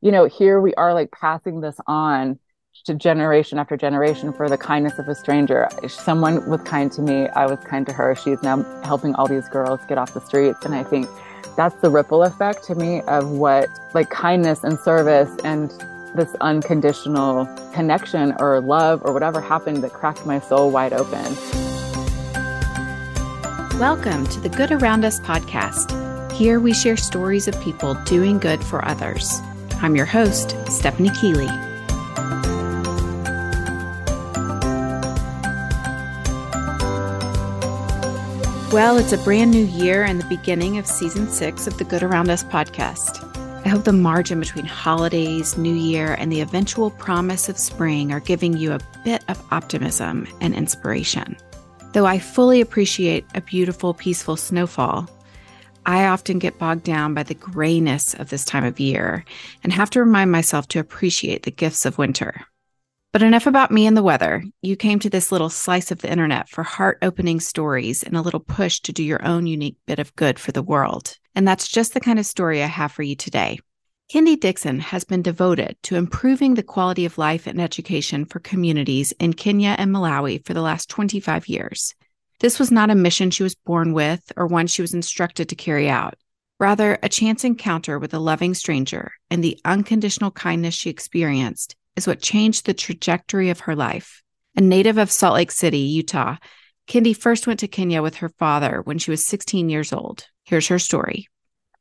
you know, here we are like passing this on to generation after generation for the kindness of a stranger. Someone was kind to me, I was kind to her. She's now helping all these girls get off the streets. And I think that's the ripple effect to me of what like kindness and service and this unconditional connection or love or whatever happened that cracked my soul wide open. Welcome to the Good Around Us podcast. Here we share stories of people doing good for others. I'm your host, Stephanie Keally. Well, it's a brand new year and the beginning of season six of the Good Around Us podcast. I hope the margin between holidays, New Year, and the eventual promise of spring are giving you a bit of optimism and inspiration. Though I fully appreciate a beautiful, peaceful snowfall, I often get bogged down by the grayness of this time of year and have to remind myself to appreciate the gifts of winter. But enough about me and the weather. You came to this little slice of the internet for heart opening stories and a little push to do your own unique bit of good for the world. And that's just the kind of story I have for you today. Kindee Dixon has been devoted to improving the quality of life and education for communities in Kenya and Malawi for the last 25 years. This was not a mission she was born with or one she was instructed to carry out. Rather, a chance encounter with a loving stranger and the unconditional kindness she experienced is what changed the trajectory of her life. A native of Salt Lake City, Utah, Kindee first went to Kenya with her father when she was 16 years old. Here's her story.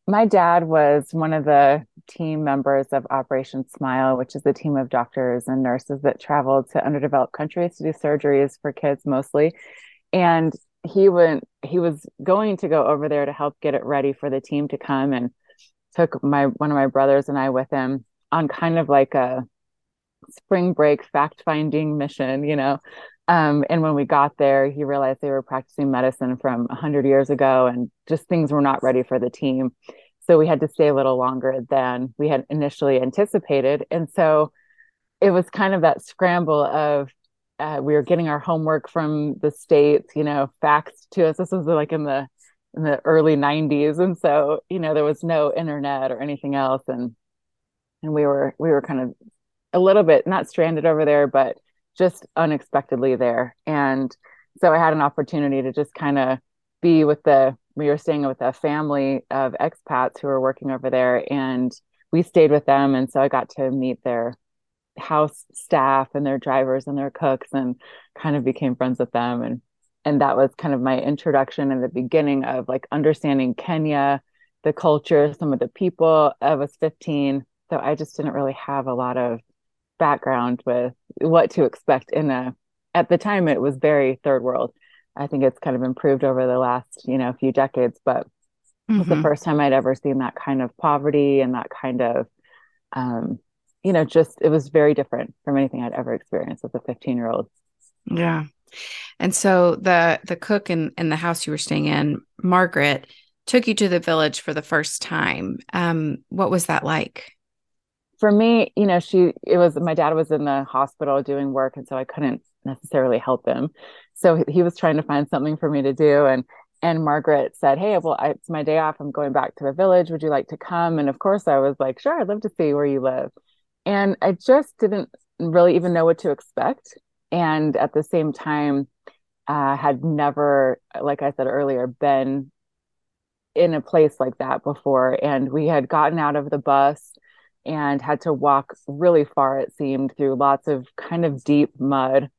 My dad was one of the team members of Operation Smile, which is a team of doctors and nurses that traveled to underdeveloped countries to do surgeries for kids mostly and he went he was going to go over there to help get it ready for the team to come and took my one of my brothers and I with him on kind of like a spring break fact finding mission, you know. Um, and when we got there, he realized they were practicing medicine from 100 years ago and just things were not ready for the team. So we had to stay a little longer than we had initially anticipated. And so it was kind of that scramble of uh, we were getting our homework from the states, you know, faxed to us. This was like in the in the early 90s, and so you know there was no internet or anything else, and and we were we were kind of a little bit not stranded over there, but just unexpectedly there. And so I had an opportunity to just kind of be with the we were staying with a family of expats who were working over there, and we stayed with them, and so I got to meet their house staff and their drivers and their cooks and kind of became friends with them and and that was kind of my introduction in the beginning of like understanding Kenya, the culture, some of the people. I was 15, so I just didn't really have a lot of background with what to expect in a at the time it was very third world. I think it's kind of improved over the last, you know, few decades, but mm-hmm. it was the mm-hmm. first time I'd ever seen that kind of poverty and that kind of um you know, just it was very different from anything I'd ever experienced as a 15 year old. Yeah. And so the the cook in, in the house you were staying in, Margaret, took you to the village for the first time. Um, what was that like? For me, you know, she it was my dad was in the hospital doing work, and so I couldn't necessarily help him. So he was trying to find something for me to do, and and Margaret said, "Hey, well, I, it's my day off. I'm going back to the village. Would you like to come?" And of course, I was like, "Sure, I'd love to see where you live." And I just didn't really even know what to expect. And at the same time, uh, had never, like I said earlier, been in a place like that before. And we had gotten out of the bus and had to walk really far, it seemed, through lots of kind of deep mud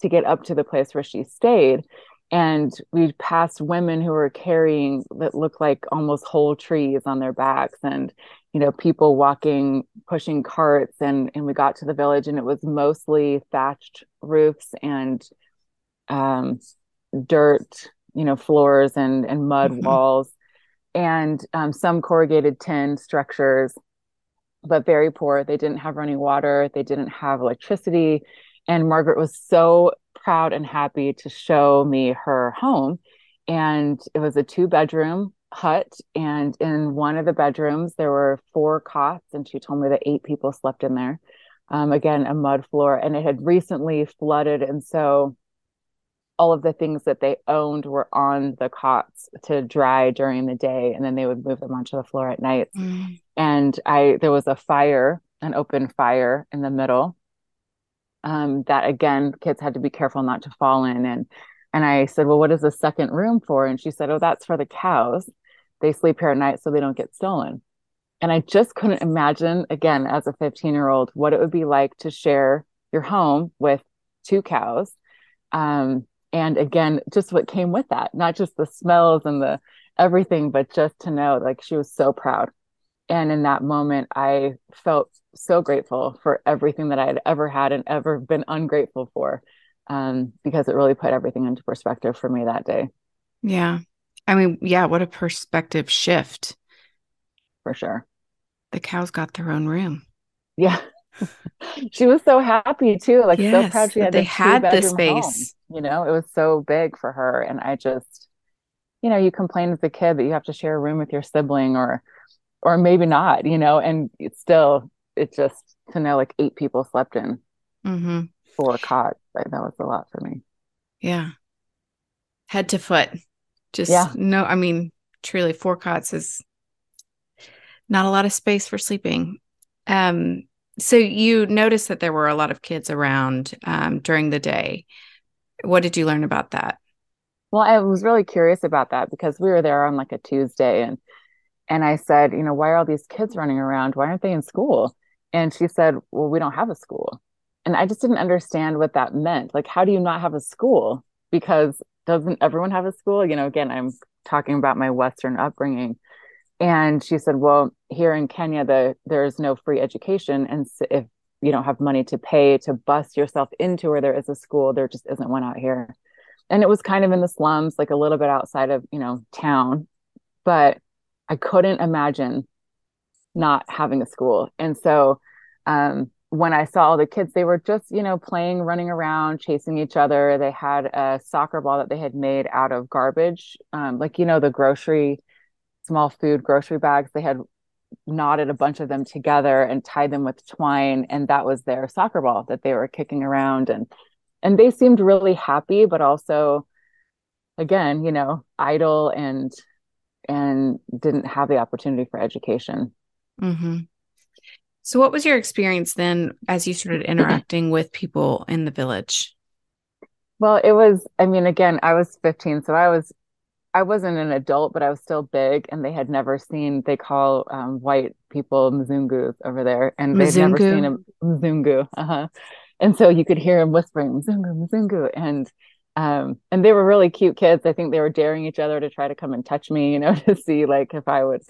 to get up to the place where she stayed and we passed women who were carrying that looked like almost whole trees on their backs and you know people walking pushing carts and and we got to the village and it was mostly thatched roofs and um, dirt you know floors and and mud mm-hmm. walls and um, some corrugated tin structures but very poor they didn't have running water they didn't have electricity and margaret was so proud and happy to show me her home. And it was a two bedroom hut. And in one of the bedrooms, there were four cots. And she told me that eight people slept in there. Um, again, a mud floor. And it had recently flooded. And so all of the things that they owned were on the cots to dry during the day and then they would move them onto the floor at night mm. and i there was a fire an open fire in the middle um, that again kids had to be careful not to fall in and and i said well what is the second room for and she said oh that's for the cows they sleep here at night so they don't get stolen. And i just couldn't imagine again as a 15 year old what it would be like to share your home with two cows. Um, and again just what came with that not just the smells and the everything but just to know like she was so proud. And in that moment i felt so grateful for everything that i had ever had and ever been ungrateful for um, because it really put everything into perspective for me that day. Yeah i mean yeah what a perspective shift for sure the cows got their own room yeah she was so happy too like yes, so proud she had they had the space home. you know it was so big for her and i just you know you complain as a kid that you have to share a room with your sibling or or maybe not, you know, and it's still, it's just to know like eight people slept in mm-hmm. four cots. Like, that was a lot for me. Yeah. Head to foot. Just yeah. no, I mean, truly four cots is not a lot of space for sleeping. Um, so you noticed that there were a lot of kids around um, during the day. What did you learn about that? Well, I was really curious about that because we were there on like a Tuesday and and I said, you know, why are all these kids running around? Why aren't they in school? And she said, well, we don't have a school. And I just didn't understand what that meant. Like, how do you not have a school? Because doesn't everyone have a school? You know, again, I'm talking about my Western upbringing. And she said, well, here in Kenya, the there's no free education. And so if you don't have money to pay to bus yourself into where there is a school, there just isn't one out here. And it was kind of in the slums, like a little bit outside of, you know, town. But I couldn't imagine not having a school. And so um, when I saw all the kids, they were just, you know, playing, running around, chasing each other. They had a soccer ball that they had made out of garbage, um, like, you know, the grocery, small food grocery bags. They had knotted a bunch of them together and tied them with twine. And that was their soccer ball that they were kicking around. And, and they seemed really happy, but also, again, you know, idle and and didn't have the opportunity for education. Mm-hmm. So, what was your experience then as you started interacting with people in the village? Well, it was, I mean, again, I was 15, so I was, I wasn't an adult, but I was still big, and they had never seen, they call um, white people Mzungus over there, and they'd never seen a Mzungu. Uh-huh. And so you could hear him whispering, Mzungu, Mzungu. And um, and they were really cute kids. I think they were daring each other to try to come and touch me, you know, to see like if I would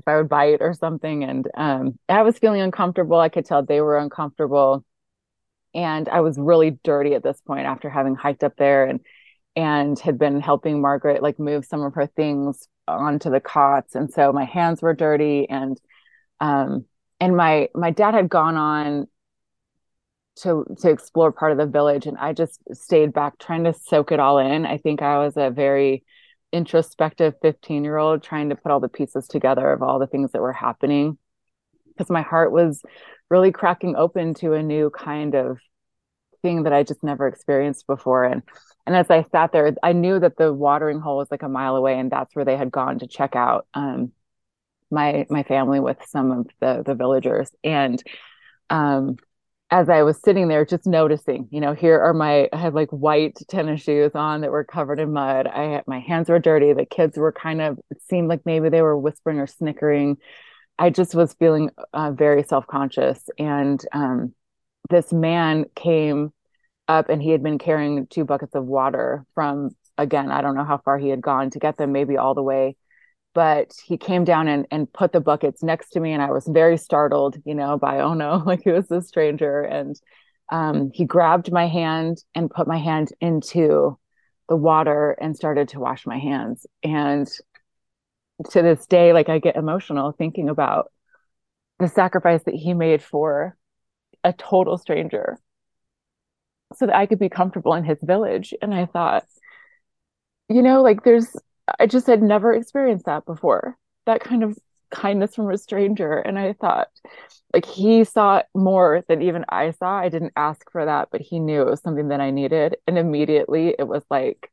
if I would bite or something. And um, I was feeling uncomfortable. I could tell they were uncomfortable. And I was really dirty at this point after having hiked up there and and had been helping Margaret like move some of her things onto the cots. And so my hands were dirty and um and my my dad had gone on to to explore part of the village and i just stayed back trying to soak it all in i think i was a very introspective 15 year old trying to put all the pieces together of all the things that were happening. Because my heart was really cracking open to a new kind of thing that i just never experienced before. And and as i sat there i knew that the watering hole was like a mile away and that's where they had gone to check out um, my my family with some of the the villagers. And um as I was sitting there, just noticing, you know, here are my, I had like white tennis shoes on that were covered in mud. I had, my hands were dirty. The kids were kind of, it seemed like maybe they were whispering or snickering. I just was feeling uh, very self conscious. And um, this man came up and he had been carrying two buckets of water from, again, I don't know how far he had gone to get them, maybe all the way but he came down and, and put the buckets next to me and i was very startled you know by oh no like he was a stranger? And um, he grabbed my hand and put my hand into the water and started to wash my hands. And to this day like i get emotional thinking about the sacrifice that he made for a total stranger so that i could be comfortable in his village. And i thought you know like there's I just had never experienced that before. That kind of kindness from a stranger. And I thought, like, he saw more than even I saw. I didn't ask for that, but he knew it was something that I needed. And immediately it was like,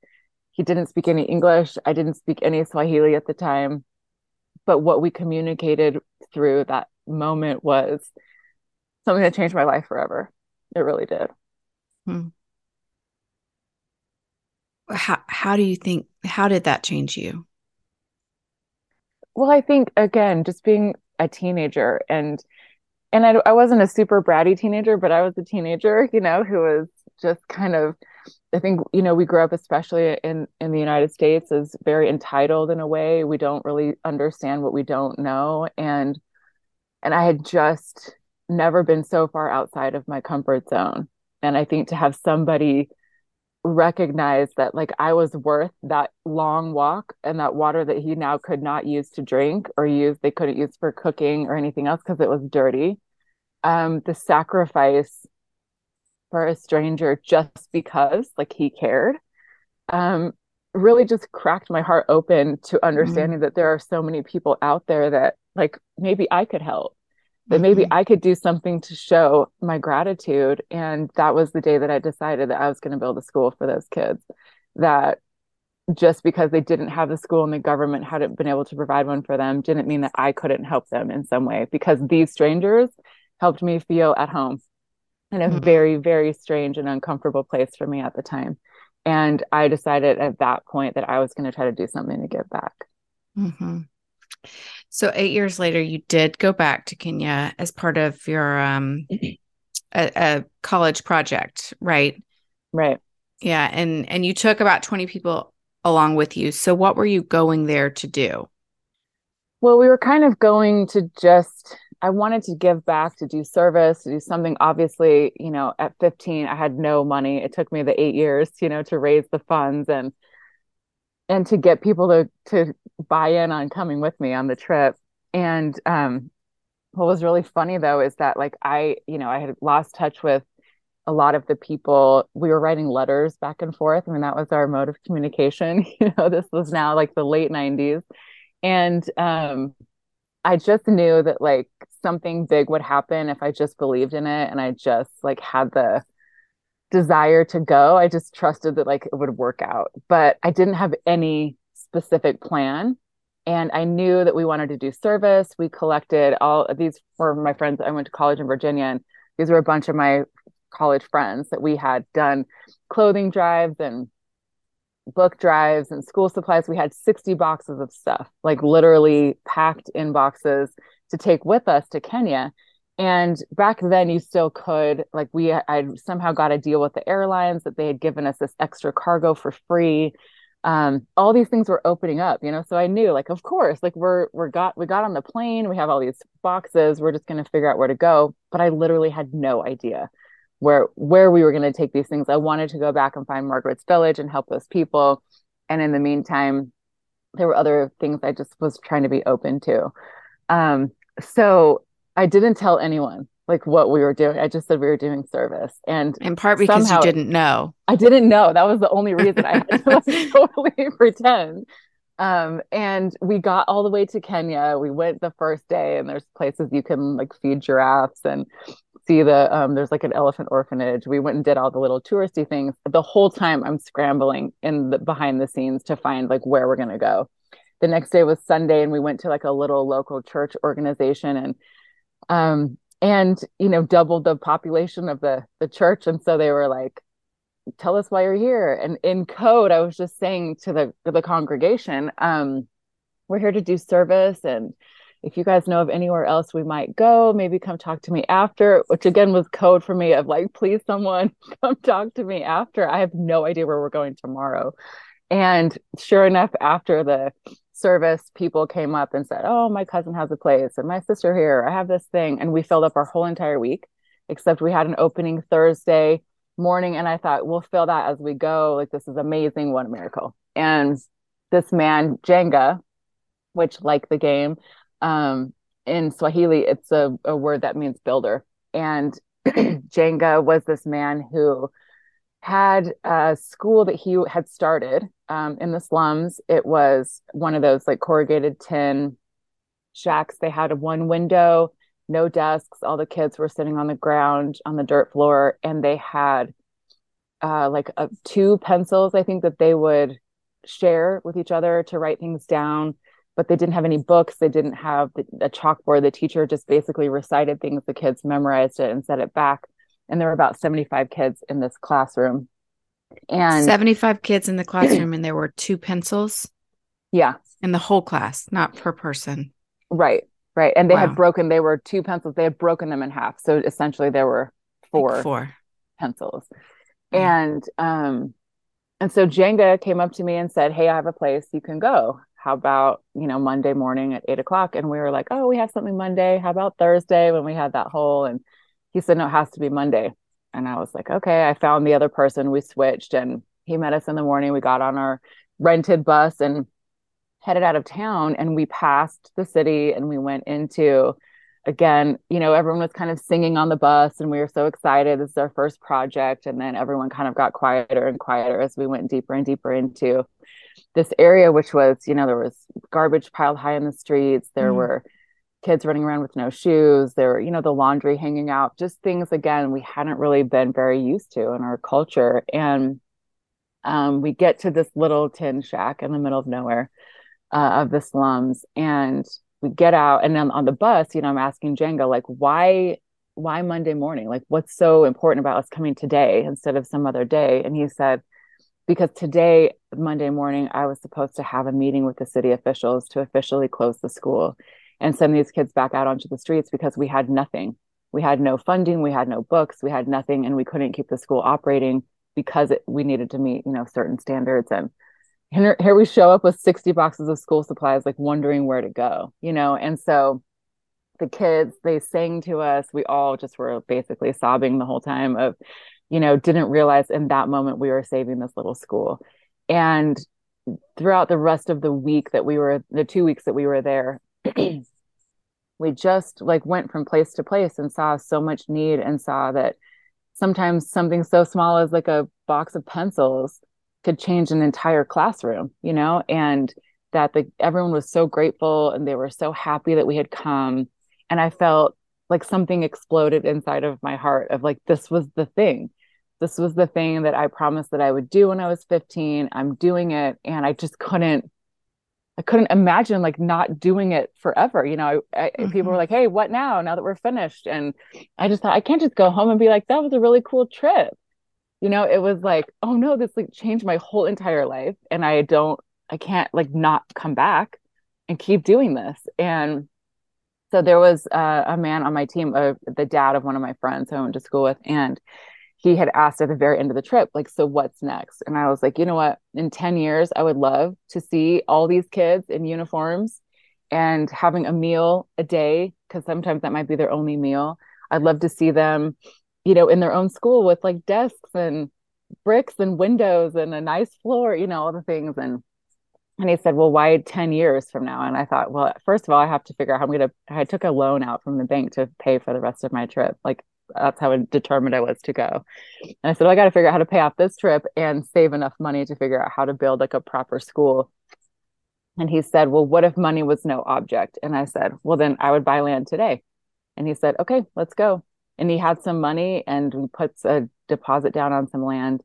he didn't speak any English. I didn't speak any Swahili at the time. But what we communicated through that moment was something that changed my life forever. It really did. Hmm. How how do you think how did that change you? Well, I think again, just being a teenager and and I, I wasn't a super bratty teenager, but I was a teenager, you know, who was just kind of I think you know we grew up especially in in the United States as very entitled in a way. We don't really understand what we don't know and and I had just never been so far outside of my comfort zone. And I think to have somebody recognize that like I was worth that long walk and that water that he now could not use to drink or use they couldn't use for cooking or anything else because it was dirty. Um the sacrifice for a stranger just because like he cared um really just cracked my heart open to mm-hmm. understanding mm-hmm. that there are so many people out there that like maybe I could help that maybe mm-hmm. I could do something to show my gratitude. And that was the day that I decided that I was going to build a school for those kids. That just because they didn't have the school and the government hadn't been able to provide one for them didn't mean that I couldn't help them in some way because these strangers helped me feel at home in a mm-hmm. very, very strange and uncomfortable place for me at the time. And I decided at that point that I was going to try to do something to give back. Mm-hmm. So eight years later, you did go back to Kenya as part of your um, a, a college project, right? Right. Yeah, and and you took about twenty people along with you. So what were you going there to do? Well, we were kind of going to just I wanted to give back, to do service, to do something. Obviously, you know, at 15, I had no money. It took me the eight years, you know, to raise the funds and and to get people to to buy in on coming with me on the trip. And um, what was really funny though is that like I, you know, I had lost touch with a lot of the people. We were writing letters back and forth. I mean, that was our mode of communication. you know, this was now like the late '90s, and um, I just knew that like something big would happen if I just believed in it, and I just like had the desire to go. I just trusted that like it would work out, but I didn't have any specific plan. And I knew that we wanted to do service. We collected all these for my friends. I went to college in Virginia, and these were a bunch of my college friends that we had done clothing drives and book drives and school supplies. We had 60 boxes of stuff, like literally packed in boxes to take with us to Kenya and back then you still could like we i somehow got a deal with the airlines that they had given us this extra cargo for free. Um, all these things were opening up you know so i knew like of course like we're we're got we got on the plane we have all these boxes we're just going to figure out where to go. But i literally had no idea where where we were going to take these things. I wanted to go back and find margaret's village and help those people. And in the meantime there were other things i just was trying to be open to. Um, so I didn't tell anyone like what we were doing. I just said we were doing service, and in part because you didn't know. I didn't know. That was the only reason I had to like, totally pretend. Um, and we got all the way to Kenya. We went the first day, and there's places you can like feed giraffes and see the um, there's like an elephant orphanage. We went and did all the little touristy things. The whole time I'm scrambling in the behind the scenes to find like where we're gonna go. The next day was Sunday, and we went to like a little local church organization and um, and you know doubled the population of the the church. And so they were like tell us why you're here. And in code i was just saying to the the congregation um, we're here to do service. And if you guys know of anywhere else we might go maybe come talk to me after which again was code for me of like please someone come talk to me after. I have no idea where we're going tomorrow. And sure enough after the service, people came up and said, Oh, my cousin has a place and my sister here, I have this thing. And we filled up our whole entire week, except we had an opening Thursday morning. And I thought, we'll fill that as we go. Like, this is amazing. What a miracle. And this man, Jenga, which, like the game, um, in Swahili, it's a, a word that means builder. And Jenga was this man who had a school that he had started um, in the slums. It was one of those like corrugated tin shacks. They had one window, no desks. All the kids were sitting on the ground on the dirt floor, and they had uh, like two pencils. I think that they would share with each other to write things down. But they didn't have any books. They didn't have the, a chalkboard. The teacher just basically recited things. The kids memorized it and said it back. And there were about 75 kids in this classroom. And 75 kids in the classroom, and there were two pencils. Yeah. In the whole class, not per person. Right. Right. And they wow. had broken, they were two pencils, they had broken them in half. So essentially there were four, like four. pencils. Mm. And um and so Jenga came up to me and said, Hey, I have a place you can go. How about, you know, Monday morning at eight o'clock? And we were like, Oh, we have something Monday. How about Thursday when we had that whole and he said, No, it has to be Monday. And I was like, Okay. I found the other person. We switched and he met us in the morning. We got on our rented bus and headed out of town and we passed the city and we went into again you know everyone was kind of singing on the bus and we were so excited this is our first project and then everyone kind of got quieter and quieter as we went deeper and deeper into this area which was you know there was garbage piled high in the streets there mm. were kids running around with no shoes there you know the laundry hanging out just things again we hadn't really been very used to in our culture. And um, we get to this little tin shack in the middle of nowhere uh, of the slums and we get out and then on the bus you know i'm asking jenga like why why monday morning? Like what's so important about us coming today instead of some other day? And he said because today monday morning i was supposed to have a meeting with the city officials to officially close the school and send these kids back out onto the streets because we had nothing. We had no funding we had no books we had nothing and we couldn't keep the school operating because it, we needed to meet you know certain standards. And here, here we show up with 60 boxes of school supplies like wondering where to go you know? And so the kids they sang to us. We all just were basically sobbing the whole time of you know didn't realize in that moment we were saving this little school. And throughout the rest of the week that we were the two weeks that we were there we just like went from place to place and saw so much need and saw that sometimes something so small as like a box of pencils could change an entire classroom, you know, and that the everyone was so grateful and they were so happy that we had come. And I felt like something exploded inside of my heart of like this was the thing. This was the thing that I promised that I would do when I was 15. I'm doing it and I just couldn't I couldn't imagine like not doing it forever. You know, I, I, mm-hmm. people were like, "Hey, what now? Now that we're finished?" And I just thought I can't just go home and be like, "That was a really cool trip." you know it was like oh no this like changed my whole entire life and i don't i can't like not come back and keep doing this and so there was uh, a man on my team uh, the dad of one of my friends who i went to school with and he had asked at the very end of the trip like so what's next and i was like you know what in 10 years i would love to see all these kids in uniforms and having a meal a day because sometimes that might be their only meal i'd love to see them you know, in their own school with like desks and bricks and windows and a nice floor, you know, all the things. And and he said, Well, why 10 years from now? And I thought, well, first of all, I have to figure out how I'm gonna I took a loan out from the bank to pay for the rest of my trip. Like that's how determined I was to go. And I said, well, I got to figure out how to pay off this trip and save enough money to figure out how to build like a proper school. And he said, Well, what if money was no object? And I said, Well, then I would buy land today. And he said, Okay, let's go and he had some money and we put a deposit down on some land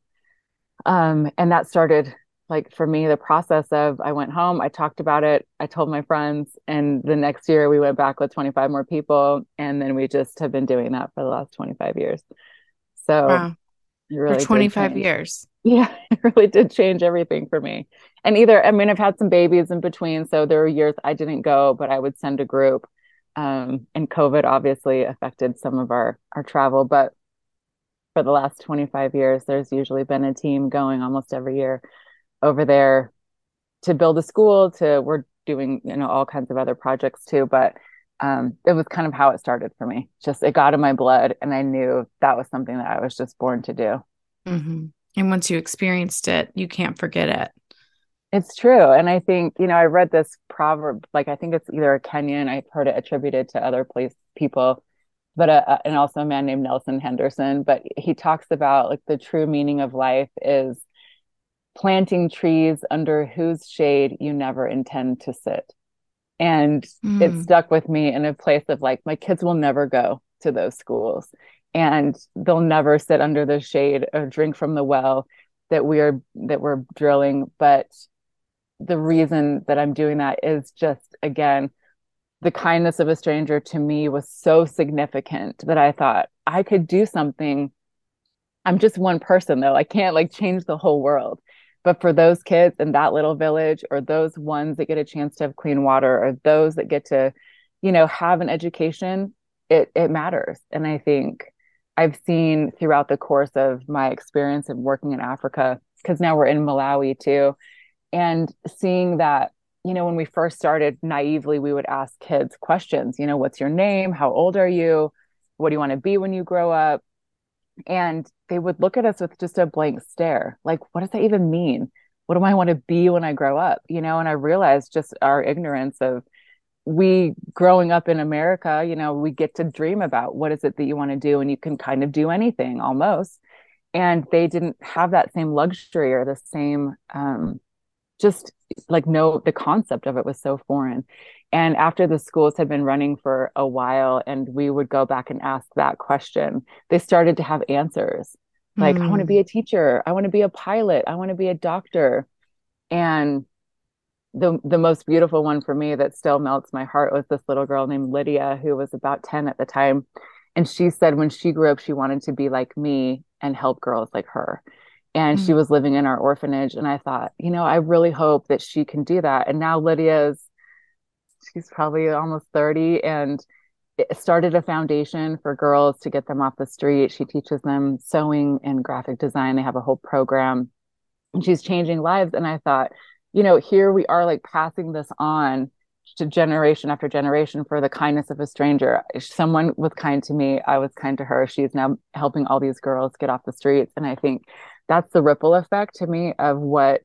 um, and that started like for me the process of i went home i talked about it i told my friends and the next year we went back with 25 more people and then we just have been doing that for the last 25 years. So wow. really for 25 years. Yeah it really did change everything for me. And either i mean i've had some babies in between so there were years i didn't go but i would send a group um, and COVID obviously affected some of our our travel, but for the last 25 years, there's usually been a team going almost every year over there to build a school. To we're doing you know all kinds of other projects too, but um, it was kind of how it started for me. Just it got in my blood, and I knew that was something that I was just born to do. Mm-hmm. And once you experienced it, you can't forget it. It's true. And I think, you know, I read this proverb, like I think it's either a Kenyan, I've heard it attributed to other place people, but uh, uh, and also a man named Nelson Henderson, but he talks about like the true meaning of life is planting trees under whose shade you never intend to sit. And mm. it stuck with me in a place of like, my kids will never go to those schools and they'll never sit under the shade or drink from the well that we are that we're drilling but the reason that i'm doing that is just again the kindness of a stranger to me was so significant that i thought i could do something i'm just one person though i can't like change the whole world but for those kids in that little village or those ones that get a chance to have clean water or those that get to you know have an education it it matters. And i think i've seen throughout the course of my experience of working in africa because now we're in malawi too and seeing that you know when we first started naively we would ask kids questions you know what's your name? How old are you? What do you want to be when you grow up and they would look at us with just a blank stare like what does that even mean what do i want to be when i grow up you know and i realized just our ignorance of we growing up in America, you know, we get to dream about what is it that you want to do and you can kind of do anything almost. And they didn't have that same luxury or the same um just like no the concept of it was so foreign. And after the schools had been running for a while and we would go back and ask that question, they started to have answers. Like, mm. I want to be a teacher, I want to be a pilot, I want to be a doctor. And the the most beautiful one for me that still melts my heart was this little girl named Lydia who was about 10 at the time and she said when she grew up she wanted to be like me and help girls like her and mm-hmm. she mm. was living in our orphanage and I thought you know I really hope that she can do that and now Lydia's she's probably almost 30 and started a foundation for girls to get them off the street she teaches them sewing and graphic design they have a whole program and she's changing lives and I thought you know, here we are like passing this on to generation after generation for the kindness of a stranger. Someone was kind to me, I was kind to her. She's now helping all these girls get off the streets. And I think that's the ripple effect to me of what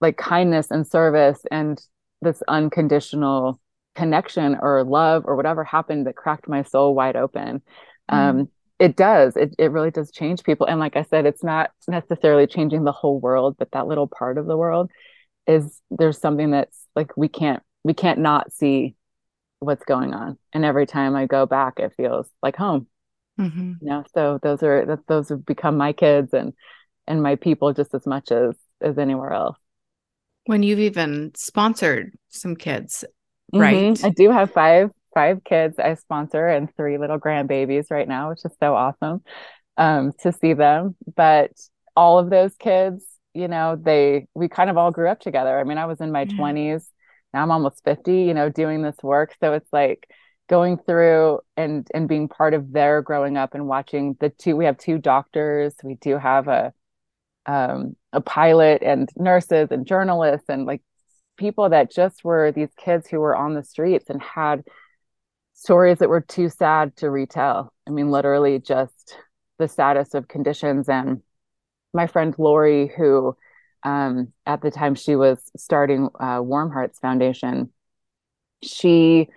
like kindness and service and this unconditional connection or love or whatever happened that cracked my soul wide open. Mm. Um, it does. It, it really does change people. And like I said, it's not necessarily changing the whole world, but that little part of the world is there's something that's like we can't we can't not see what's going on and every time i go back it feels like home mm-hmm. you know so those are those have become my kids and and my people just as much as as anywhere else when you've even sponsored some kids mm-hmm. right mm-hmm. i do have five five kids i sponsor and three little grandbabies right now which is so awesome um to see them but all of those kids you know they we kind of all grew up together i mean i was in my yeah. 20s now i'm almost 50 you know doing this work so it's like going through and and being part of their growing up and watching the two we have two doctors we do have a um a pilot and nurses and journalists and like people that just were these kids who were on the streets and had stories that were too sad to retell. I mean literally just the saddest of conditions. And my friend Lori, who um, at the time she was starting uh, Warm Hearts Foundation, she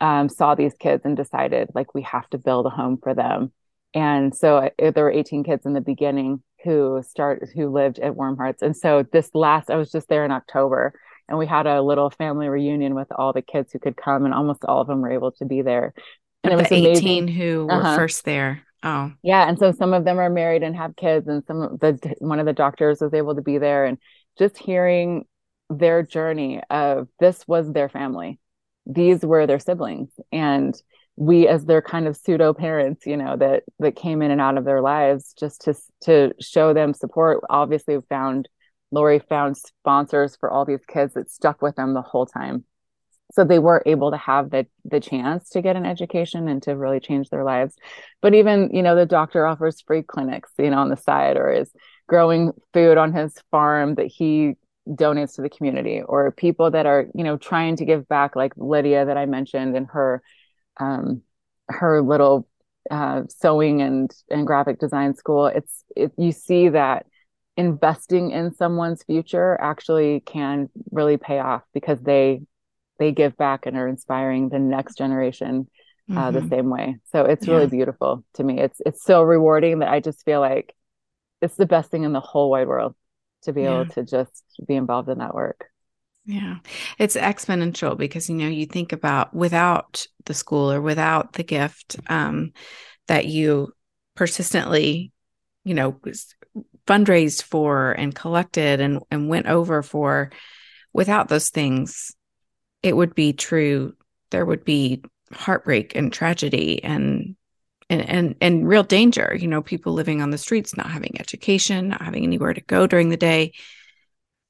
um, saw these kids and decided like we have to build a home for them. And so uh, there were 18 kids in the beginning who start who lived at Warm Hearts. And so this last, I was just there in October, and we had a little family reunion with all the kids who could come, and almost all of them were able to be there. And it was the 18 amazing. who uh-huh. were first there. Oh. Yeah, and so some of them are married and have kids and some of the one of the doctors was able to be there and just hearing their journey of this was their family. These were their siblings and we as their kind of pseudo parents, you know, that that came in and out of their lives just to to show them support. Obviously found Lori found sponsors for all these kids that stuck with them the whole time so they were able to have the the chance to get an education and to really change their lives but even you know the doctor offers free clinics you know on the side or is growing food on his farm that he donates to the community or people that are you know trying to give back like lydia that i mentioned and her um her little uh, sewing and and graphic design school it's it, you see that investing in someone's future actually can really pay off because they they give back and are inspiring the next generation uh, mm-hmm. the same way. So it's yeah. really beautiful to me. It's it's so rewarding that I just feel like it's the best thing in the whole wide world to be yeah. able to just be involved in that work. Yeah. It's exponential because, you know, you think about without the school or without the gift um, that you persistently, you know, fundraised for and collected and, and went over for, without those things, it would be true. There would be heartbreak and tragedy and and and and real danger you know people living on the streets not having education not having anywhere to go during the day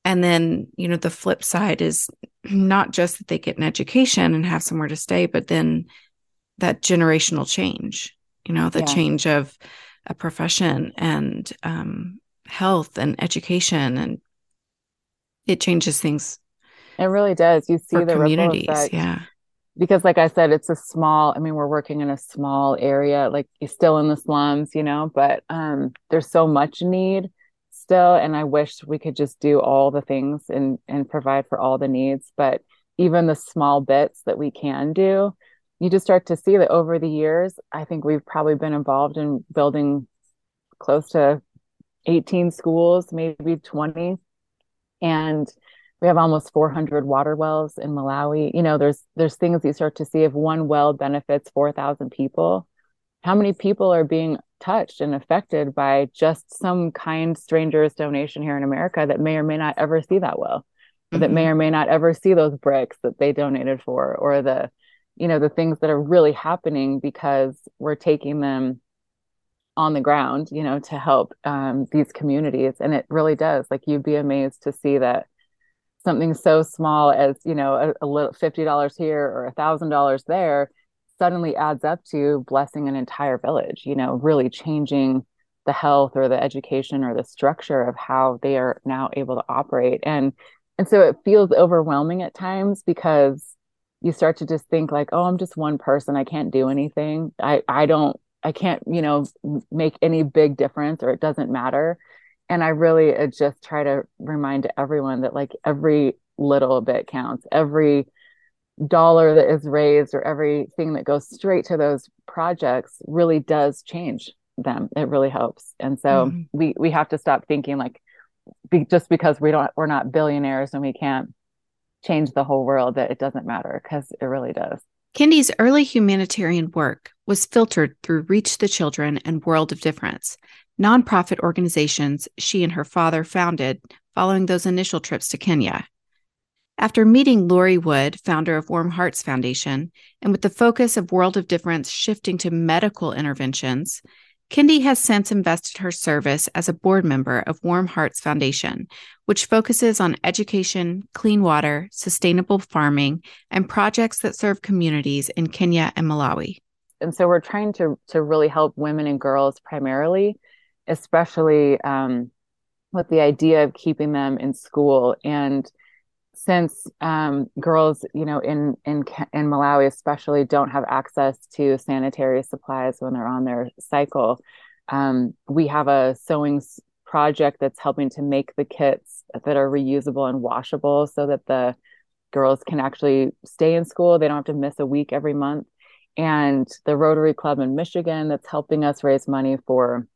and then, you know, the flip side is not just that they get an education and have somewhere to stay, but then that generational change, you know, the yeah. change of a profession and um, health and education. And it changes things. It really does. You see the communities. Effect. Yeah. Because, like I said, it's a small, I mean, we're working in a small area, like still in the slums, you know, but um, there's so much need still and i wish we could just do all the things and and provide for all the needs but even the small bits that we can do you just start to see that over the years i think we've probably been involved in building close to 18 schools maybe 20 and we have almost 400 water wells in malawi. You know there's there's things you start to see if one well benefits 4000 people how many people are being touched and affected by just some kind stranger's donation here in America that may or may not ever see that well, mm-hmm. that may mm-hmm. or may not ever see those bricks that they donated for, or the, you know, the things that are really happening because we're taking them on the ground, you know, to help um, these communities. And it really does. Like you'd be amazed to see that something so small as, you know, a, a little $50 here or a thousand dollars there suddenly adds up to blessing an entire village, you know, really changing the health or the education or the structure of how they are now able to operate. And and so it feels overwhelming at times because you start to just think like, oh, I'm just one person. I can't do anything. I I don't I can't, you know, make any big difference or it doesn't matter. And I really uh, just try to remind everyone that like every little bit counts. Every dollar that is raised or everything that goes straight to those projects really does change them it really helps and so mm-hmm. we we have to stop thinking like be, just because we don't we're not billionaires and we can't change the whole world that it doesn't matter because it really does Kindee's early humanitarian work was filtered through Reach the Children and World of Difference, nonprofit organizations she and her father founded following those initial trips to Kenya. After meeting Lori Wood, founder of Warm Hearts Foundation, and with the focus of World of Difference shifting to medical interventions, Kindee has since invested her service as a board member of Warm Hearts Foundation, which focuses on education, clean water, sustainable farming, and projects that serve communities in Kenya and Malawi. And so we're trying to to really help women and girls primarily, especially um, with the idea of keeping them in school and since um, girls, you know, in in in Malawi especially, don't have access to sanitary supplies when they're on their cycle, um, we have a sewing project that's helping to make the kits that are reusable and washable, so that the girls can actually stay in school. They don't have to miss a week every month. And the Rotary Club in Michigan that's helping us raise money for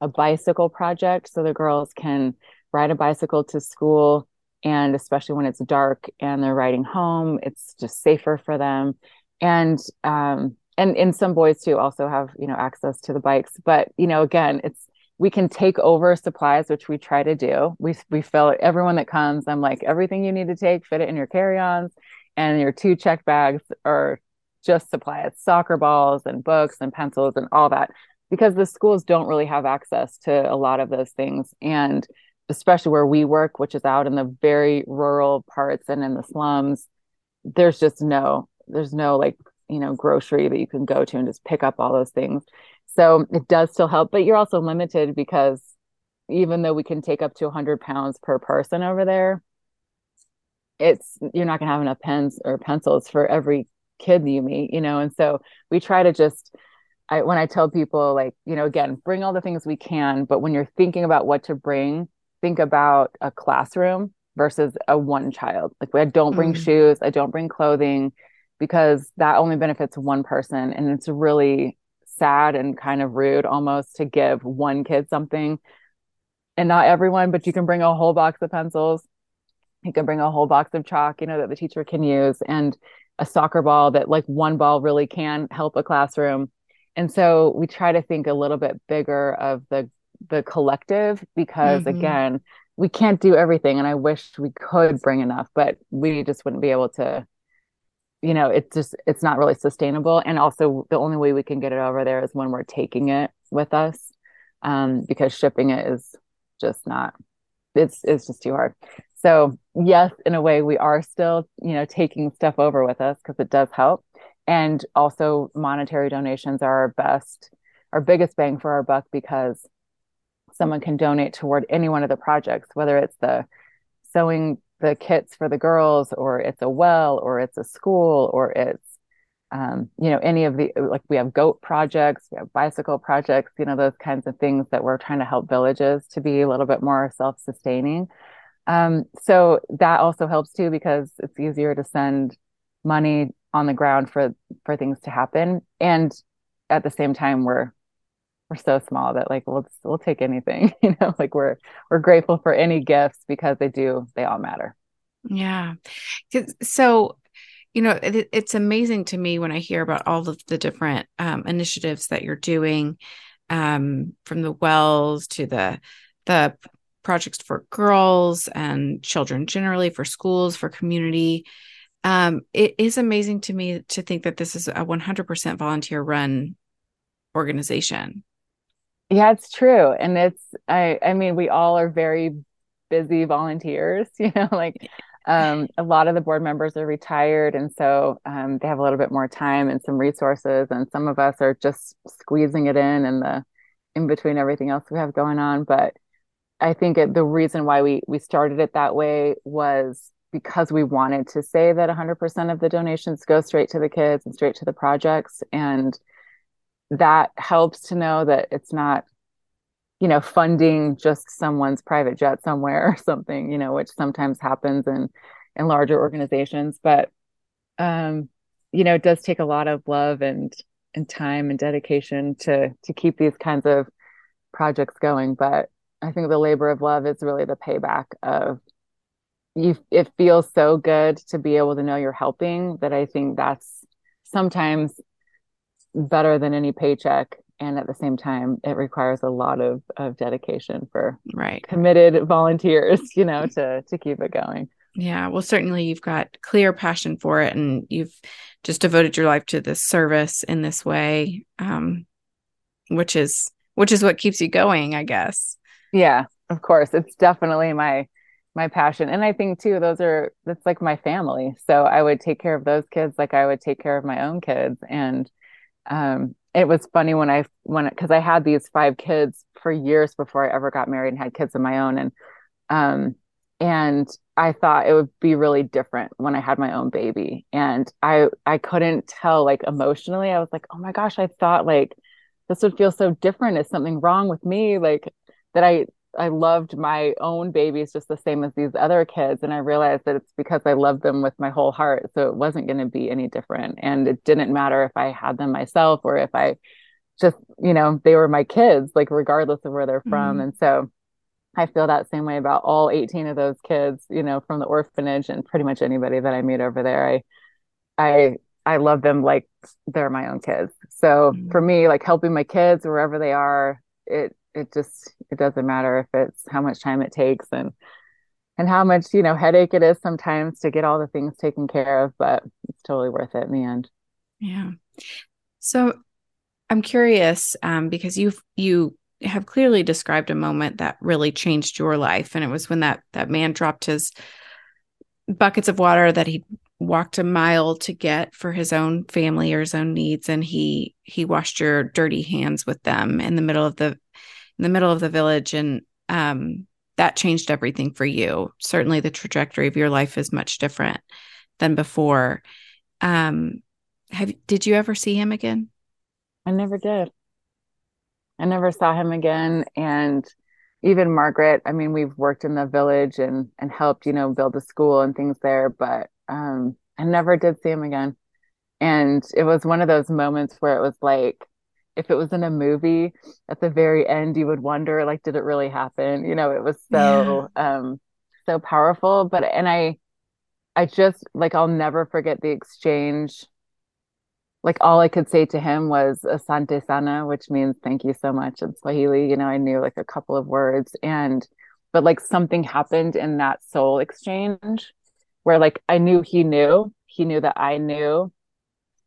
a bicycle project, so the girls can ride a bicycle to school and especially when it's dark and they're riding home it's just safer for them. And um and and some boys too also have you know access to the bikes. But you know again it's we can take over supplies which we try to do. We we fill everyone that comes i'm like everything you need to take fit it in your carry-ons and your two check bags are just supplies soccer balls and books and pencils and all that. Because the schools don't really have access to a lot of those things. And especially where we work, which is out in the very rural parts and in the slums, there's just no, there's no like, you know, grocery that you can go to and just pick up all those things. So it does still help, but you're also limited because even though we can take up to 100 pounds per person over there, it's you're not going to have enough pens or pencils for every kid you meet, you know. And so we try to just I, when I tell people like, you know, again, bring all the things we can, but when you're thinking about what to bring, think about a classroom versus a one child. Like I don't bring mm. shoes, I don't bring clothing because that only benefits one person and it's really sad and kind of rude almost to give one kid something and not everyone but you can bring a whole box of pencils he can bring a whole box of chalk, you know, that the teacher can use and a soccer ball that like one ball really can help a classroom. And so we try to think a little bit bigger of the the collective because mm-hmm. again, we can't do everything and I wish we could bring enough, but we just wouldn't be able to you know, it's just it's not really sustainable and also the only way we can get it over there is when we're taking it with us. Um because shipping it is just not it's it's just too hard. So yes, in a way, we are still, you know, taking stuff over with us because it does help. And also monetary donations are our best, our biggest bang for our buck because someone can donate toward any one of the projects, whether it's the sewing the kits for the girls or it's a well or it's a school or it's um, you know any of the like we have goat projects we have bicycle projects you know those kinds of things that we're trying to help villages to be a little bit more self-sustaining. Um, so that also helps too because it's easier to send money on the ground for for things to happen, and at the same time we're we're so small that like we'll we'll take anything, you know, like we're we're grateful for any gifts because they do they all matter. Yeah. So you know it, it's amazing to me when i hear about all of the different um, initiatives that you're doing um, from the wells to the the projects for girls and children generally, for schools, for community. Um, it is amazing to me to think that this is a 100% volunteer run organization. Yeah, it's true. And it's, I, I mean, we all are very busy volunteers, you know, like um, a lot of the board members are retired. And so um, they have a little bit more time and some resources. And some of us are just squeezing it in and the, in between everything else we have going on. But I think it, the reason why we we started it that way was because we wanted to say that 100% of the donations go straight to the kids and straight to the projects and that helps to know that it's not you know funding just someone's private jet somewhere or something you know which sometimes happens in in larger organizations. But um you know it does take a lot of love and and time and dedication to to keep these kinds of projects going. But I think the labor of love is really the payback of you it feels so good to be able to know you're helping that I think that's sometimes better than any paycheck and at the same time it requires a lot of of dedication for right committed volunteers you know to to keep it going yeah well certainly you've got clear passion for it and you've just devoted your life to this service in this way um which is which is what keeps you going i guess yeah, of course. It's definitely my my passion. And I think too, those are that's like my family. So I would take care of those kids like I would take care of my own kids. And um it was funny when I when because I had these five kids for years before I ever got married and had kids of my own. And um and I thought it would be really different when I had my own baby. And I I couldn't tell like emotionally. I was like, oh my gosh, I thought like this would feel so different. Is something wrong with me? Like that I I loved my own babies just the same as these other kids. And I realized that it's because I loved them with my whole heart. So it wasn't going to be any different. And it didn't matter if I had them myself or if I just, you know, they were my kids, like regardless of where they're from. Mm-hmm. And so I feel that same way about all 18 of those kids, you know, from the orphanage and pretty much anybody that I meet over there. I, I, I love them like they're my own kids. So mm-hmm. for me, like helping my kids wherever they are, it it just it doesn't matter if it's how much time it takes and and how much you know headache it is sometimes to get all the things taken care of but it's totally worth it in the end. Yeah. So i'm curious um, because you've you have clearly described a moment that really changed your life and it was when that that man dropped his buckets of water that he walked a mile to get for his own family or his own needs and he he washed your dirty hands with them in the middle of the in the middle of the village and um, that changed everything for you. Certainly the trajectory of your life is much different than before. Um, have did you ever see him again? I never did. I never saw him again and even margaret i mean we've worked in the village and and helped you know build a school and things there but um i never did see him again. And it was one of those moments where it was like if it was in a movie at the very end you would wonder like did it really happen you know it was so yeah. um so powerful. But, and I, I just like, I'll never forget the exchange. Like, all I could say to him was Asante Sana, which means thank you so much in Swahili. You know, I knew like a couple of words. And, but like something happened in that soul exchange where like I knew he knew, he knew that I knew,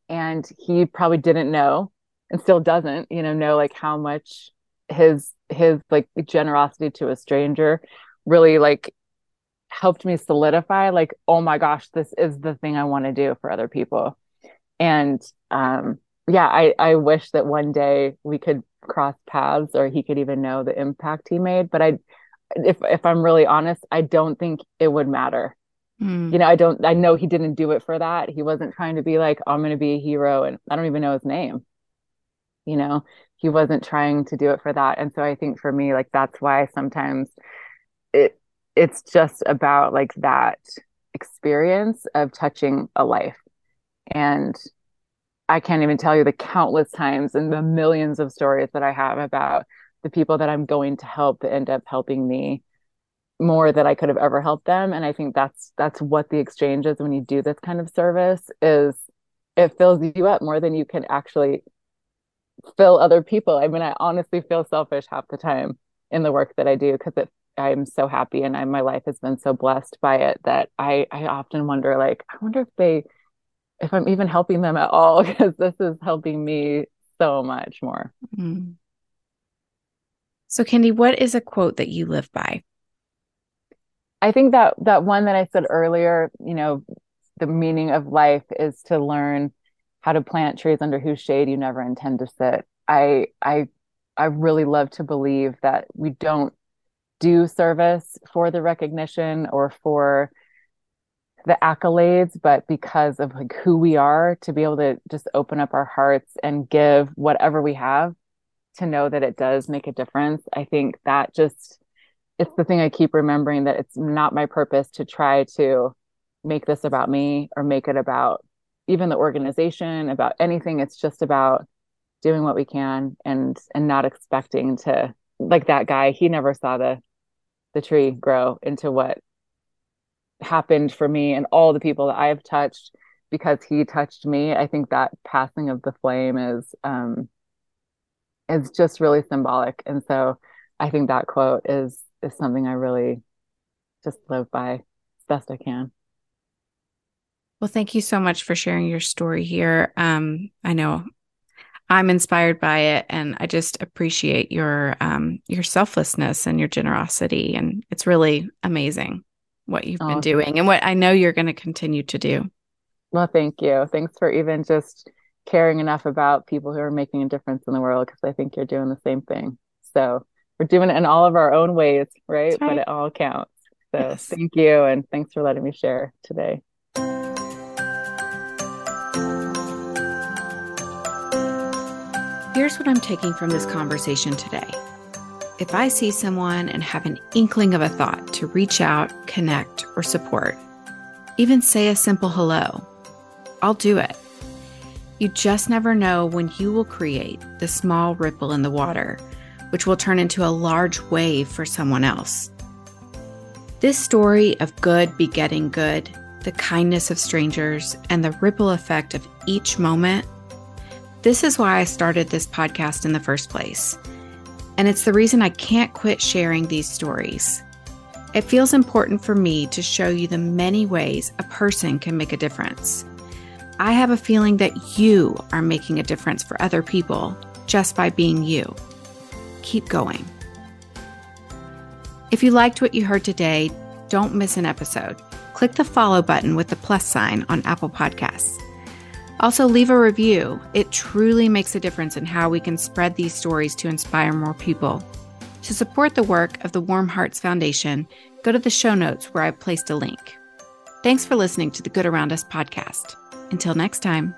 and he probably didn't know and still doesn't, you know, know like how much his his like generosity to a stranger really like helped me solidify like oh my gosh this is the thing i want to do for other people. And um yeah i i wish that one day we could cross paths or he could even know the impact he made but i if if i'm really honest i don't think it would matter. Mm. you know i don't i know he didn't do it for that. He wasn't trying to be like oh, i'm going to be a hero and i don't even know his name you know he wasn't trying to do it for that. And so i think for me like that's why sometimes it it's just about like that experience of touching a life. And i can't even tell you the countless times and the millions of stories that i have about the people that i'm going to help that end up helping me more than i could have ever helped them. And i think that's that's what the exchange is when you do this kind of service is it fills you up more than you can actually fill other people. I mean, I honestly feel selfish half the time in the work that I do because I'm so happy and I, my life has been so blessed by it that I, I often wonder, like, I wonder if they, if I'm even helping them at all because this is helping me so much more. Mm-hmm. So, Kindee, what is a quote that you live by? I think that that one that I said earlier, you know, the meaning of life is to learn how to plant trees under whose shade you never intend to sit. I I I really love to believe that we don't do service for the recognition or for the accolades, but because of like who we are, to be able to just open up our hearts and give whatever we have to know that it does make a difference. I think that just it's the thing I keep remembering that it's not my purpose to try to make this about me or make it about even the organization, about anything. It's just about doing what we can and and not expecting to like that guy, he never saw the the tree grow into what happened for me and all the people that I've touched because he touched me. I think that passing of the flame is um is just really symbolic. And so I think that quote is is something I really just live by best I can. Well, thank you so much for sharing your story here. Um, I know I'm inspired by it, and I just appreciate your um, your selflessness and your generosity, and it's really amazing what you've oh, been doing and what I know you're going to continue to do. Well, thank you. Thanks for even just caring enough about people who are making a difference in the world because I think you're doing the same thing. So we're doing it in all of our own ways, right? right. But it all counts. So yes. thank you, and thanks for letting me share today. Here's what I'm taking from this conversation today. If I see someone and have an inkling of a thought to reach out, connect, or support, even say a simple hello, I'll do it. You just never know when you will create the small ripple in the water, which will turn into a large wave for someone else. This story of good begetting good, the kindness of strangers, and the ripple effect of each moment this is why I started this podcast in the first place. And it's the reason I can't quit sharing these stories. It feels important for me to show you the many ways a person can make a difference. I have a feeling that you are making a difference for other people just by being you. Keep going. If you liked what you heard today, don't miss an episode. Click the follow button with the plus sign on Apple Podcasts. Also, leave a review. It truly makes a difference in how we can spread these stories to inspire more people. To support the work of the Warm Hearts Foundation, go to the show notes where I've placed a link. Thanks for listening to the Good Around Us podcast. Until next time.